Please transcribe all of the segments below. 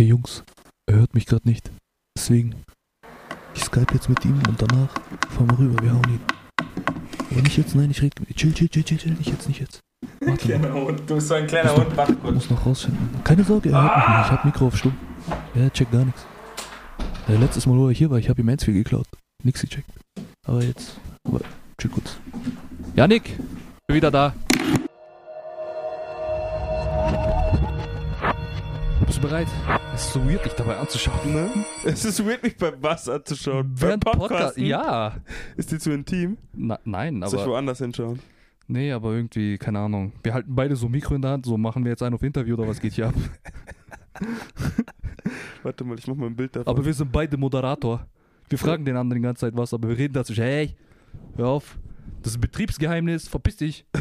hey Jungs, er hört mich gerade nicht. Deswegen, ich skype jetzt mit ihm und danach fahren wir rüber, wir hauen ihn. Aber nicht jetzt, nein, ich rede. Chill, chill, chill, chill, chill, nicht jetzt, nicht jetzt. Warte. Kleiner Hund, du bist so ein kleiner Hund, warte kurz. muss noch rausfinden. Keine Sorge, er hört mich nicht. Ich hab Mikro auf Stumm. Er checkt gar nichts. Äh, letztes Mal, wo er hier war, ich habe ihm Mansfield geklaut. Nix gecheckt. Aber jetzt, aber chill kurz. Janik, bin wieder da. Bist du bereit? Es ist so weird, dich dabei anzuschauen. Ne? Es ist weird, mich beim Bass anzuschauen. Beim Podcast. Ja. Ist dir zu intim? Na, nein, Soll ich aber. woanders hinschauen? Nee, aber irgendwie, keine Ahnung. Wir halten beide so Mikro in der Hand, so machen wir jetzt einen auf Interview oder was geht hier ab? Warte mal, ich mach mal ein Bild davon. Aber wir sind beide Moderator. Wir fragen den anderen die ganze Zeit was, aber wir reden dazu. Hey, hör auf. Das ist ein Betriebsgeheimnis, verpiss dich.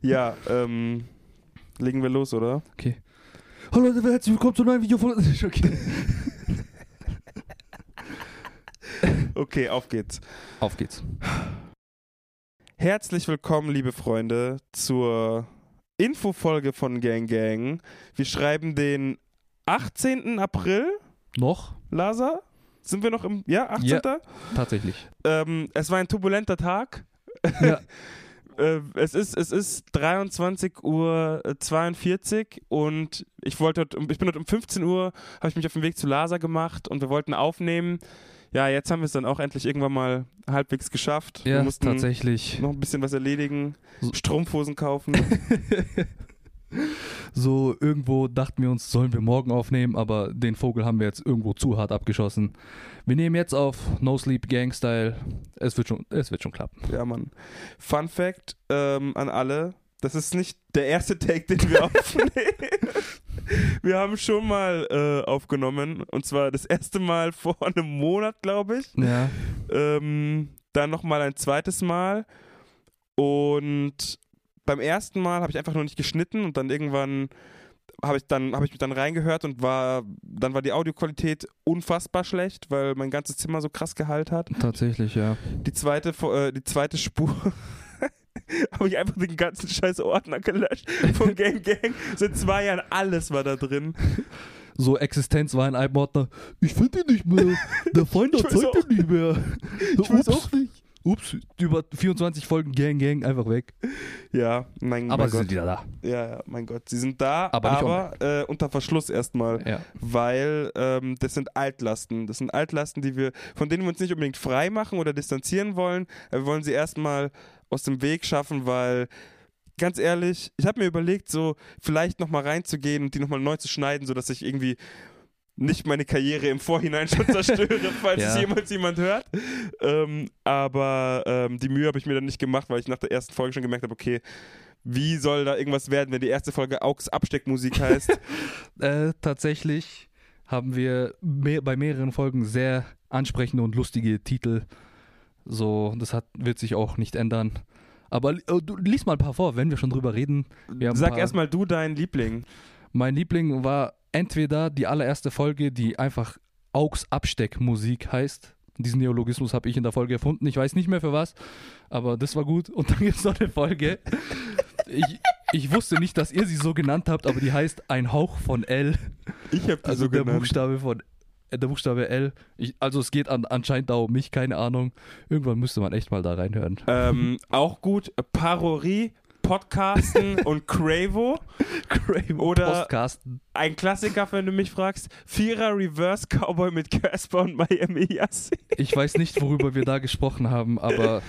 ja, ähm, legen wir los, oder? Okay. Hallo Leute, herzlich willkommen zu einem neuen Video von. Okay. Okay, auf geht's. Auf geht's. Herzlich willkommen, liebe Freunde, zur Infofolge von Gang Gang. Wir schreiben den 18. April, Noch? Lasa. Sind wir noch im, ja, 18. Ja. Tatsächlich. Ähm, es war ein turbulenter Tag. Ja. Äh, es ist, es ist 23 Uhr 42 und ich wollte, heute um- ich bin heute um 15 Uhr, habe ich mich auf den Weg zu Lasa gemacht und wir wollten aufnehmen. Ja, jetzt haben wir es dann auch endlich irgendwann mal halbwegs geschafft. wir Ja, mussten tatsächlich. noch ein bisschen was erledigen, Strumpfhosen kaufen. So, irgendwo dachten wir uns, sollen wir morgen aufnehmen, aber den Vogel haben wir jetzt irgendwo zu hart abgeschossen. Wir nehmen jetzt auf No Sleep Gang Style. Es wird schon, es wird schon klappen. ja, Mann. Fun Fact ähm, an alle: Das ist nicht der erste Take, den wir aufnehmen. Wir haben schon mal äh, aufgenommen und zwar das erste Mal vor einem Monat, glaube ich. Ja. Ähm, dann nochmal ein zweites Mal. Und beim ersten Mal habe ich einfach noch nicht geschnitten und dann irgendwann habe ich dann habe ich mich dann reingehört und war dann war die Audioqualität unfassbar schlecht, weil mein ganzes Zimmer so krass Gehalt hat. Tatsächlich, ja. Die zweite äh, die zweite Spur habe ich einfach den ganzen scheiß Ordner gelöscht von Gang Gang. Seit zwei Jahren alles war da drin. So Existenz war ein Albordner. Ich finde ihn nicht mehr. Der weiß erzeugt ihn nicht mehr. Ich weiß auch nicht. Ups, über 24 Folgen Gang Gang einfach weg. Ja, mein, Aber mein sie Gott. sind wieder da. Ja, ja, mein Gott, sie sind da, Aber aber, äh, unter Verschluss erstmal. Ja. weil ähm, das sind Altlasten. Das sind Altlasten, die wir, von denen wir uns nicht unbedingt frei machen oder distanzieren wollen. Wir wollen sie erstmal aus dem Weg schaffen, weil ganz ehrlich, ich habe mir überlegt, so vielleicht nochmal reinzugehen und die nochmal neu zu schneiden, sodass ich irgendwie nicht meine Karriere im Vorhinein schon zerstöre, falls Ja. es jemals jemand hört. Ähm, aber ähm, die Mühe habe ich mir dann nicht gemacht, weil ich nach der ersten Folge schon gemerkt habe, okay, wie soll da irgendwas werden, wenn die erste Folge Augs Absteckmusik heißt? Äh, tatsächlich haben wir mehr, bei mehreren Folgen sehr ansprechende und lustige Titel. So, das hat, wird sich auch nicht ändern. Aber äh, du lies mal ein paar vor, wenn wir schon drüber reden. Sag erstmal du deinen Liebling. Mein Liebling war entweder die allererste Folge, die einfach Augs Absteckmusik heißt. Diesen Neologismus habe ich in der Folge erfunden. Ich weiß nicht mehr für was, aber das war gut. Und dann gibt es noch eine Folge. Ich, ich wusste nicht, dass ihr sie so genannt habt, aber die heißt Ein Hauch von L. Ich habe die Also so der genannt. Buchstabe von äh, der Buchstabe L. Ich, also es geht an, anscheinend da um mich, keine Ahnung. Irgendwann müsste man echt mal da reinhören. Ähm, auch gut, Parorie, Podcasten und Cravo. Oder- Postcasten. Ein Klassiker, wenn du mich fragst. Vierer Reverse Cowboy mit Casper und Miami Yassin. Ich weiß nicht, worüber wir da gesprochen haben, aber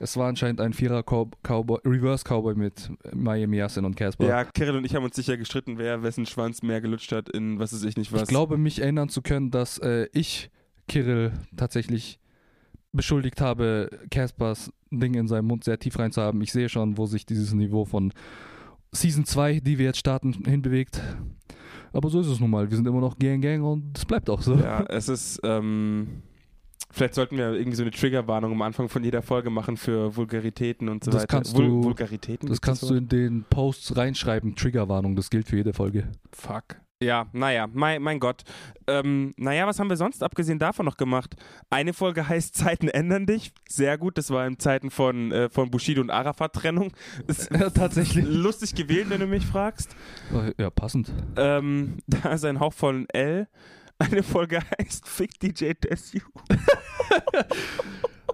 es war anscheinend ein Vierer Cow Cowboy, Reverse Cowboy mit Miami Yassin und Casper. Ja, Kirill und ich haben uns sicher gestritten, wer wessen Schwanz mehr gelutscht hat in was weiß ich nicht was. ich glaube, mich erinnern zu können, dass äh, ich Kirill tatsächlich beschuldigt habe, Caspers Ding in seinem Mund sehr tief rein zu haben. Ich sehe schon, wo sich dieses Niveau von Season 2, die wir jetzt starten, hinbewegt. Aber so ist es nun mal. Wir sind immer noch Gang Gang und es bleibt auch so. Ja, es ist, ähm, vielleicht sollten wir irgendwie so eine Triggerwarnung am Anfang von jeder Folge machen für Vulgaritäten und so Das weiter. kannst du- Vulgaritäten? Das kannst du in den Posts reinschreiben. Triggerwarnung, das gilt für jede Folge. Fuck. Ja, naja, mein, mein Gott. Ähm, naja, was haben wir sonst abgesehen davon noch gemacht? Eine Folge heißt Zeiten ändern dich. Sehr gut, das war in Zeiten von, äh, von Bushido und Arafat-Trennung. Ja, tatsächlich. Lustig gewählt, wenn du mich fragst. Ja, passend. Ähm, da ist ein Hauch von L. Eine Folge heißt Fick DJ Desu.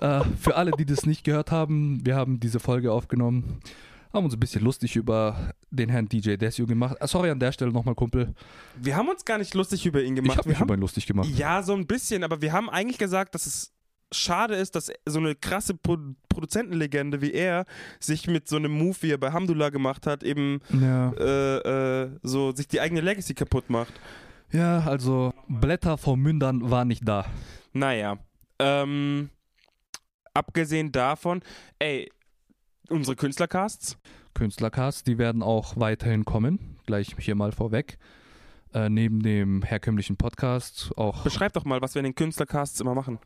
Äh, für alle, die das nicht gehört haben, wir haben diese Folge aufgenommen, haben uns ein bisschen lustig über den Herrn DJ Desio gemacht. Äh, sorry an der Stelle nochmal, Kumpel. Wir haben uns gar nicht lustig über ihn Ich gemacht. habe wir mich haben, über ihn lustig gemacht. ja, so ein bisschen, aber wir haben eigentlich gesagt, dass es schade ist, dass so eine krasse Pro Produzentenlegende wie er sich mit so einem Move, wie er bei Hamdullah gemacht hat, eben Ja. äh, äh, so sich die eigene Legacy kaputt macht. ja, also Blätter vor Mündern waren nicht da. Naja. Ähm, abgesehen davon, ey, unsere Künstlercasts. Künstlercast, die werden auch weiterhin kommen. Gleich hier mal vorweg. Äh, neben dem herkömmlichen Podcast auch Beschreib doch mal, was wir in den Künstlercasts immer machen.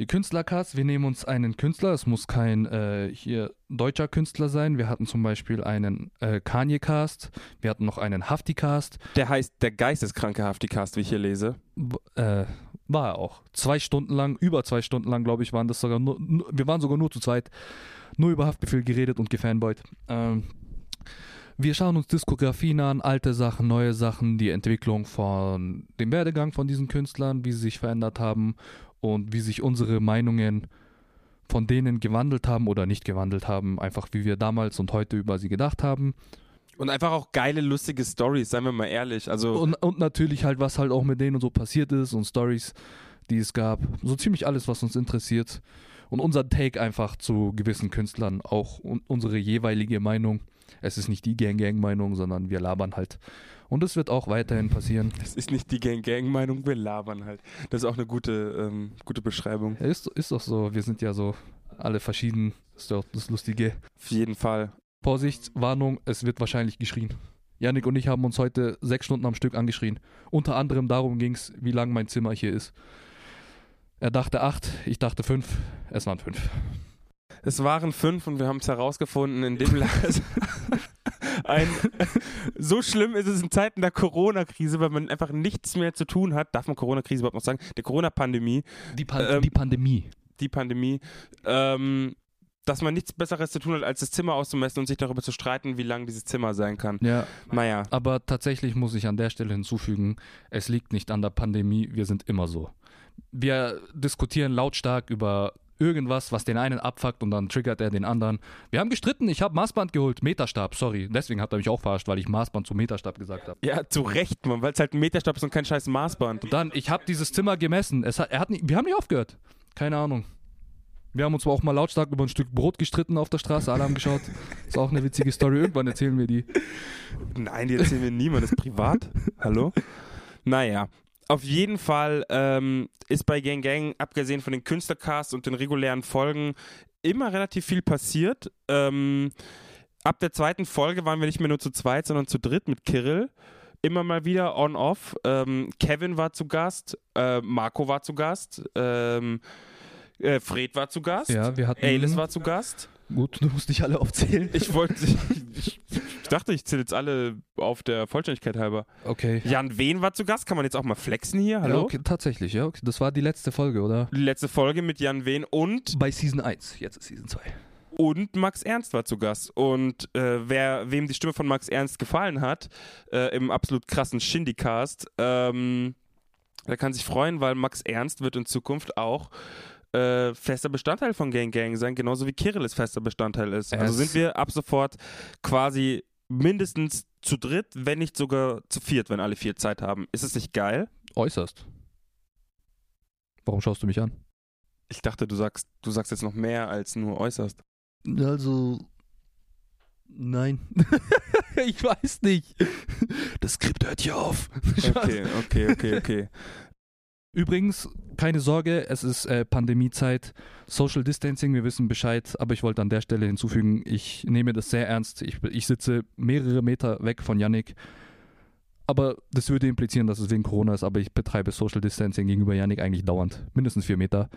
die Künstlercast. Wir nehmen uns einen Künstler. Es muss kein äh, hier deutscher Künstler sein. Wir hatten zum Beispiel einen äh, Kanye-Cast. Wir hatten noch einen Hafti-Cast. Der heißt der geisteskranke Hafti-Cast, wie ich hier lese. W- Äh, war er auch. Zwei Stunden lang, über zwei Stunden lang, glaube ich, waren das sogar nur, wir waren sogar nur zu zweit, nur über Haftbefehl geredet und gefanboyt. Ähm, wir schauen uns Diskografien an, alte Sachen, neue Sachen, die Entwicklung von dem Werdegang von diesen Künstlern, wie sie sich verändert haben und wie sich unsere Meinungen von denen gewandelt haben oder nicht gewandelt haben, einfach wie wir damals und heute über sie gedacht haben. Und einfach auch geile, lustige Stories, seien wir mal ehrlich. Also, Und, und natürlich halt, was halt auch mit denen so passiert ist und Stories, die es gab. So ziemlich alles, was uns interessiert. Und unser Take einfach zu gewissen Künstlern, auch un unsere jeweilige Meinung. Es ist nicht die Gang-Gang-Meinung, sondern wir labern halt. Und es wird auch weiterhin passieren. das ist nicht die Gang-Gang-Meinung, wir labern halt. Das ist auch eine gute, ähm, gute Beschreibung. Ist, ist doch so, wir sind ja so alle verschieden. Das ist doch das Lustige. Auf jeden Fall. Vorsicht, Warnung, es wird wahrscheinlich geschrien. Yannick und ich haben uns heute sechs Stunden am Stück angeschrien. Unter anderem darum ging es, wie lang mein Zimmer hier ist. Er dachte acht, ich dachte fünf, es waren fünf. Es waren fünf und wir haben es herausgefunden, in dem Lager. Ein, so schlimm ist es in Zeiten der Corona-Krise, weil man einfach nichts mehr zu tun hat. Darf man Corona-Krise überhaupt noch sagen? Der Corona-Pandemie, Die, Pan Ähm, die Pandemie. die Pandemie, ähm, dass man nichts Besseres zu tun hat, als das Zimmer auszumessen und sich darüber zu streiten, wie lang dieses Zimmer sein kann. Ja, Naja, aber tatsächlich muss ich an der Stelle hinzufügen, es liegt nicht an der Pandemie, wir sind immer so. Wir diskutieren lautstark über irgendwas, was den einen abfuckt und dann triggert er den anderen. Wir haben gestritten, ich habe Maßband geholt, Meterstab, sorry. Deswegen hat er mich auch verarscht, weil ich Maßband zu Meterstab gesagt habe. ja, zu Recht, man, weil es halt ein Meterstab ist und kein scheiß Maßband. Und dann, ich habe dieses Zimmer gemessen. Es hat, er hat nicht, wir haben nicht aufgehört. Keine Ahnung. Wir haben uns zwar auch mal lautstark über ein Stück Brot gestritten auf der Straße, alle haben geschaut. Ist auch eine witzige Story. Irgendwann erzählen wir die. Nein, die erzählen wir niemand, das ist privat. Hallo? Naja, auf jeden Fall ähm, ist bei Gang Gang, abgesehen von den Künstlercasts und den regulären Folgen, immer relativ viel passiert. Ähm, ab der zweiten Folge waren wir nicht mehr nur zu zweit, sondern zu dritt mit Kirill. Immer mal wieder on-off. Ähm, Kevin war zu Gast, äh, Marco war zu Gast, ähm, äh, Fred war zu Gast, Ja, wir hatten. Alice war zu Gast. Gut, du musst dich alle aufzählen. Ich wollte, ich, ich dachte, ich zähle jetzt alle auf der Vollständigkeit halber. Okay. Jan Wehn war zu Gast, kann man jetzt auch mal flexen hier, hallo? Ja, okay, tatsächlich, ja. Okay. Das war die letzte Folge, oder? Die letzte Folge mit Jan Wehn und, Bei Season 1. Jetzt ist Season 2. und Max Ernst war zu Gast. Und äh, wer, wem die Stimme von Max Ernst gefallen hat, äh, im absolut krassen Shindy-Cast, ähm, der kann sich freuen, weil Max Ernst wird in Zukunft auch äh, fester Bestandteil von Gang Gang sein, genauso wie Kirill es fester Bestandteil ist. Also sind wir ab sofort quasi mindestens zu dritt, wenn nicht sogar zu viert, wenn alle vier Zeit haben. Ist es nicht geil? Äußerst. Warum schaust du mich an? Ich dachte, du sagst, du sagst jetzt noch mehr als nur äußerst. Also. Nein. ich weiß nicht. Das Skript hört hier auf. Okay, okay, okay, okay. Übrigens, keine Sorge, es ist äh, Pandemiezeit, Social Distancing, wir wissen Bescheid, aber ich wollte an der Stelle hinzufügen, ich nehme das sehr ernst. Ich, ich sitze mehrere Meter weg von Yannick, aber das würde implizieren, dass es wegen Corona ist, aber ich betreibe Social Distancing gegenüber Yannick eigentlich dauernd, mindestens vier Meter.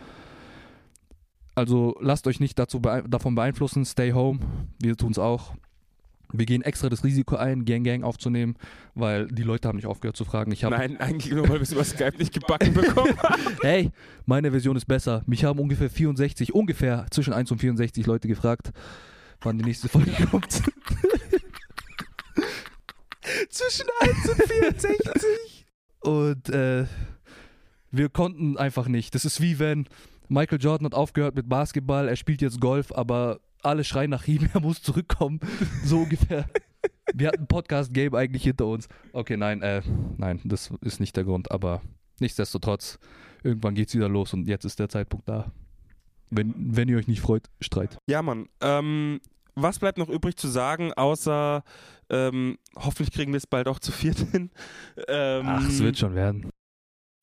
Also lasst euch nicht dazu bee davon beeinflussen, stay home, wir tun es auch. Wir gehen extra das Risiko ein, Gang Gang aufzunehmen, weil die Leute haben nicht aufgehört zu fragen. Ich hab, Nein, eigentlich nur, weil wir es über Skype nicht gebacken bekommen haben. hey, meine Version ist besser. Mich haben ungefähr 64, ungefähr zwischen 1 und 64 Leute gefragt, wann die nächste Folge kommt. Zwischen 1 und 64. Und äh, wir konnten einfach nicht. Das ist wie wenn Michael Jordan hat aufgehört mit Basketball, er spielt jetzt Golf, aber alle schreien nach ihm, er muss zurückkommen. So ungefähr. Wir hatten Podcast-Game eigentlich hinter uns. Okay, nein, äh, nein, das ist nicht der Grund, aber nichtsdestotrotz, irgendwann geht's wieder los und jetzt ist der Zeitpunkt da. Wenn, wenn ihr euch nicht freut, Streit. Ja, Mann. Ähm, was bleibt noch übrig zu sagen, außer ähm, hoffentlich kriegen wir es bald auch zu viert hin. Ähm, Ach, es wird schon werden.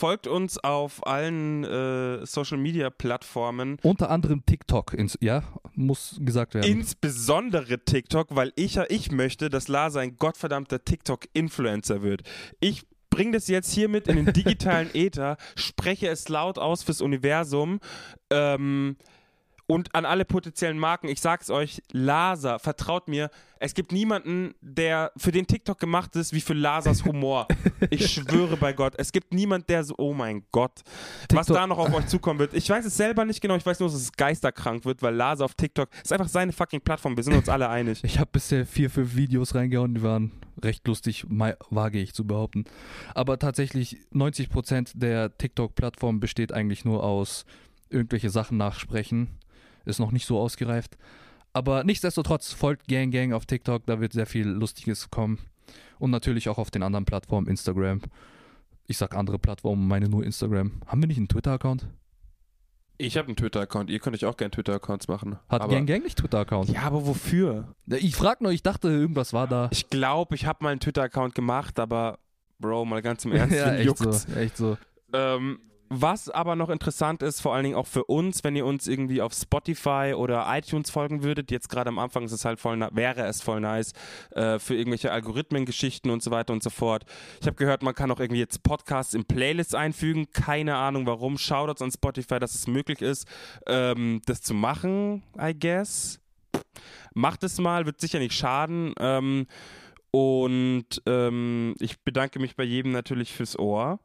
Folgt uns auf allen äh, Social Media Plattformen. Unter anderem TikTok, ins, ja, muss gesagt werden. Insbesondere TikTok, weil ich, ich möchte, dass Lars ein gottverdammter TikTok-Influencer wird. Ich bringe das jetzt hiermit in den digitalen Äther, spreche es laut aus fürs Universum. Ähm, und an alle potenziellen Marken, ich sag's euch, Laser, vertraut mir, es gibt niemanden, der für den TikTok gemacht ist, wie für Lasers Humor. ich schwöre bei Gott, es gibt niemanden, der so, oh mein Gott, was TikTok- da noch auf euch zukommen wird. Ich weiß es selber nicht genau, ich weiß nur, dass es geisterkrank wird, weil Laser auf TikTok ist einfach seine fucking Plattform, wir sind uns alle einig. Ich habe bisher vier, fünf Videos reingehauen, die waren recht lustig, wage ich zu behaupten. Aber tatsächlich 90% der TikTok-Plattform besteht eigentlich nur aus irgendwelche Sachen nachsprechen. Ist noch nicht so ausgereift. Aber nichtsdestotrotz folgt Gang Gang auf TikTok, da wird sehr viel Lustiges kommen. Und natürlich auch auf den anderen Plattformen, Instagram. Ich sag andere Plattformen, meine nur Instagram. Haben wir nicht einen Twitter-Account? Ich habe einen Twitter-Account, ihr könnt euch auch gerne Twitter-Accounts machen. Hat aber, Gang Gang nicht Twitter-Account? Ja, aber wofür? Ich frag nur, ich dachte, irgendwas war da. Ich glaube, ich habe mal einen Twitter-Account gemacht, aber Bro, mal ganz im Ernst, ja, echt juckt's? so, echt so. Ähm, was aber noch interessant ist, vor allen Dingen auch für uns, wenn ihr uns irgendwie auf Spotify oder iTunes folgen würdet, jetzt gerade am Anfang ist es halt voll, wäre es voll nice äh, für irgendwelche Algorithmengeschichten und so weiter und so fort. Ich habe gehört, man kann auch irgendwie jetzt Podcasts in Playlists einfügen. Keine Ahnung warum. Shoutouts an Spotify, dass es möglich ist, ähm, das zu machen, I guess. Macht es mal, wird sicher nicht schaden. Ähm, und ähm, ich bedanke mich bei jedem natürlich fürs Ohr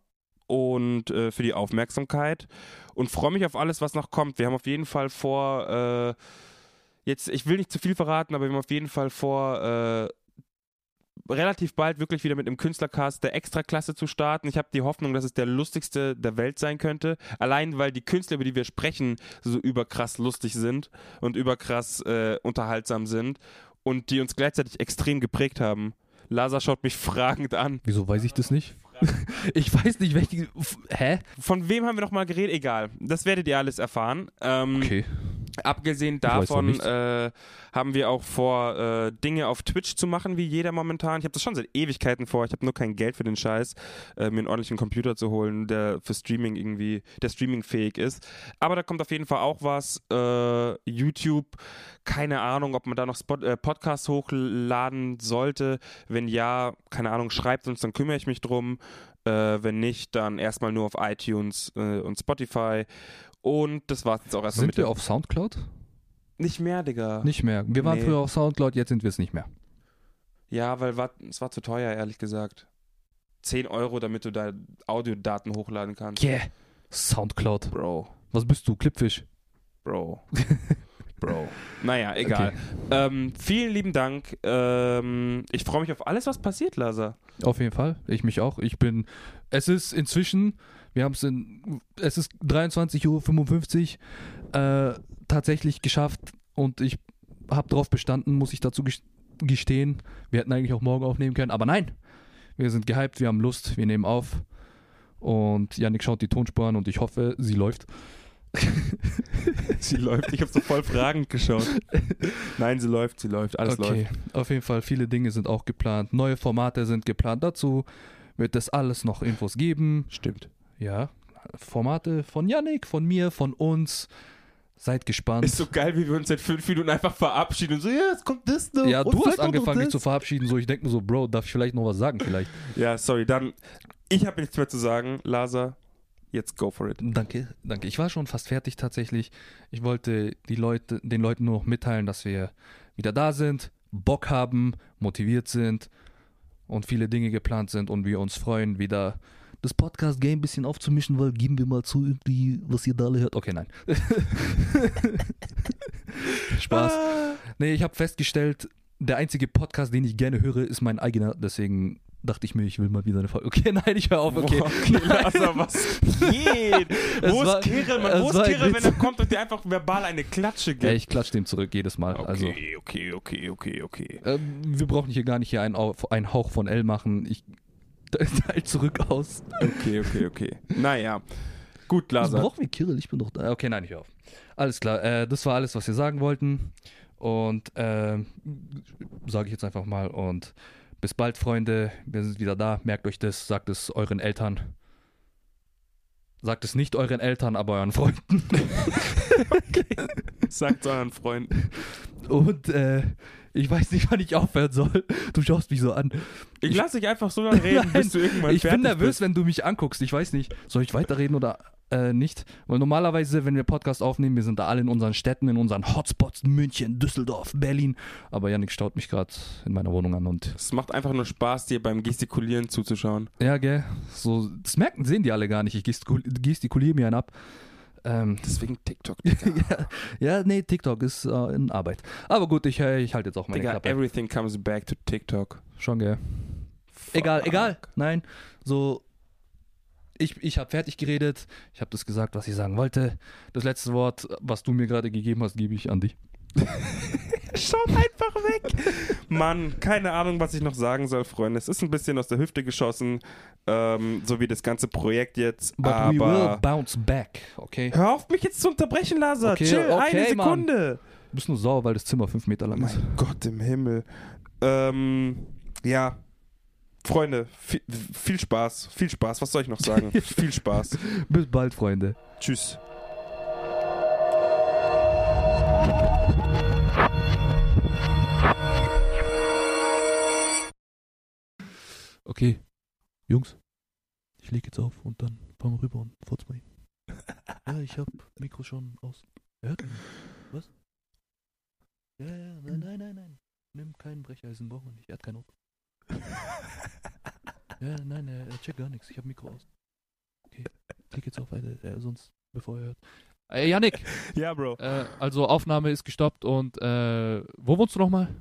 und äh, für die Aufmerksamkeit und freue mich auf alles, was noch kommt. Wir haben auf jeden Fall vor, äh, jetzt, ich will nicht zu viel verraten, aber wir haben auf jeden Fall vor, äh, relativ bald wirklich wieder mit einem Künstlercast der Extraklasse zu starten. Ich habe die Hoffnung, dass es der lustigste der Welt sein könnte. Allein, weil die Künstler, über die wir sprechen, so überkrass lustig sind und überkrass äh, unterhaltsam sind und die uns gleichzeitig extrem geprägt haben. Lasa schaut mich fragend an. Wieso weiß ich das nicht? ich weiß nicht, welche. Hä? Von wem haben wir noch mal geredet? Egal. Das werdet ihr alles erfahren. Ähm, Okay. Abgesehen davon äh, haben wir auch vor, äh, Dinge auf Twitch zu machen, wie jeder momentan. Ich habe das schon seit Ewigkeiten vor. Ich habe nur kein Geld für den Scheiß, äh, mir einen ordentlichen Computer zu holen, der für Streaming irgendwie, der streamingfähig ist. Aber da kommt auf jeden Fall auch was. Äh, YouTube, keine Ahnung, ob man da noch Spot, äh, Podcasts hochladen sollte. Wenn ja, keine Ahnung, schreibt uns, dann kümmere ich mich drum. Äh, wenn nicht, dann erstmal nur auf iTunes und Spotify. Und das war's jetzt auch erstmal Sind mit wir auf Soundcloud? nicht mehr, Digga. Nicht mehr. Wir waren Nee. früher auf Soundcloud, jetzt sind wir es nicht mehr. Ja, weil war, es war zu teuer, ehrlich gesagt. 10 Euro, damit du da Audiodaten hochladen kannst. Yeah. Soundcloud. Bro, Was bist du? Clipfish. Bro. Bro. Naja, egal. Ähm, vielen lieben Dank. Ähm, ich freue mich auf alles, was passiert, Laser. Auf jeden Fall. Ich mich auch. Ich bin. Es ist inzwischen, wir haben es in. Es ist 23.55 Uhr äh, tatsächlich geschafft und ich habe darauf bestanden, muss ich dazu ges- gestehen. Wir hätten eigentlich auch morgen aufnehmen können, aber nein. Wir sind gehypt, wir haben Lust, wir nehmen auf. Und Yannick schaut die Tonspur an und ich hoffe, sie läuft. Sie läuft. Ich habe so voll fragend geschaut. Nein, sie läuft, sie läuft. Alles läuft. okay, auf jeden Fall, viele Dinge sind auch geplant. Neue Formate sind geplant. Dazu wird es alles noch Infos geben. Stimmt. Ja, Formate von Yannick, von mir, von uns. Seid gespannt. Ist so geil, wie wir uns seit fünf Minuten einfach verabschieden und so, ja, es kommt das noch. ja, du hast angefangen, dich das. zu verabschieden. So, ich denke mir so, Bro, darf ich vielleicht noch was sagen? Vielleicht. Ja, sorry, dann. Ich habe nichts mehr zu sagen. Laser, jetzt go for it. Danke, danke. Ich war schon fast fertig tatsächlich. Ich wollte die Leute, den Leuten nur noch mitteilen, dass wir wieder da sind. Bock haben, motiviert sind und viele Dinge geplant sind und wir uns freuen, wieder das Podcast-Game ein bisschen aufzumischen, weil geben wir mal zu, irgendwie, was ihr da alle hört. Okay, nein. Spaß. Ah. Nee, ich habe festgestellt, der einzige Podcast, den ich gerne höre, ist mein eigener. Deswegen dachte ich mir, ich will mal wieder eine Folge. Okay, nein, ich höre auf. Okay. Boah, okay, Laser, was geht? Wo ist Kirill, Wo ist Kirill, wenn er kommt und dir einfach verbal eine Klatsche gibt? Ja, ich klatsche dem zurück jedes Mal. okay, Also, okay, okay, okay, okay. ähm, wir brauchen hier gar nicht hier einen, einen Hauch von L machen. Ich teile zurück aus. Okay, okay, okay. Naja. Gut, Was Laser. brauchen wir Kirill? Ich bin doch da. Okay, nein, ich höre auf. Alles klar. Äh, das war alles, was wir sagen wollten. Und ähm, sage ich jetzt einfach mal. Und bis bald, Freunde. Wir sind wieder da. Merkt euch das. Sagt es euren Eltern. Sagt es nicht euren Eltern, aber euren Freunden. Sagt euren Freunden. Und äh, ich weiß nicht, wann ich aufhören soll. Du schaust mich so an. Ich, Ich- lass dich einfach so lange reden, Nein, bis du irgendwann ich bin nervös, bist. wenn du mich anguckst. Ich weiß nicht, soll ich weiterreden oder äh, nicht? Weil normalerweise, wenn wir Podcast aufnehmen, wir sind da alle in unseren Städten, in unseren Hotspots, München, Düsseldorf, Berlin. Aber Yannick staut mich gerade in meiner Wohnung an und Es macht einfach nur Spaß, dir beim Gestikulieren zuzuschauen. ja, gell, so, das merken, sehen die alle gar nicht. Ich gestikul gestikuliere mir einen ab. Ähm, Deswegen TikTok. ja, ja, nee, TikTok ist äh, in Arbeit. Aber gut, ich, äh, ich halte jetzt auch meine Digga, Klappe. everything comes back to TikTok. Schon, gell. Egal, Fuck. egal. Nein, so. Ich, ich habe fertig geredet. Ich habe das gesagt, was ich sagen wollte. Das letzte Wort, was du mir gerade gegeben hast, gebe ich an dich. Schaut einfach weg. Mann, keine Ahnung, was ich noch sagen soll, Freunde. Es ist ein bisschen aus der Hüfte geschossen, ähm, so wie das ganze Projekt jetzt. But we will aber bounce back, okay? hör auf, mich jetzt zu unterbrechen, Laser. Okay, Chill, okay, eine Mann. Sekunde. Du bist nur sauer, weil das Zimmer fünf Meter lang ist. Mein Gott im Himmel. Ähm, ja. Freunde, viel, viel Spaß. Viel Spaß. Was soll ich noch sagen? viel Spaß. Bis bald, Freunde. Tschüss. Okay, Jungs, ich leg jetzt auf und dann fahren wir rüber und furz mal hin. Ja, ich hab Mikro schon aus. Er hört mich. Was? Ja, ja, nein, nein, nein, nein. Nimm keinen Brecheisen, brauchen wir nicht. Er hat kein Auto. Ja, nein, er, er checkt gar nichts. Ich hab Mikro aus. Okay, klick jetzt auf, weil er sonst, bevor er hört. Ey, Yannick, Ja, Bro. äh, also Aufnahme ist gestoppt und äh, wo wohnst du nochmal?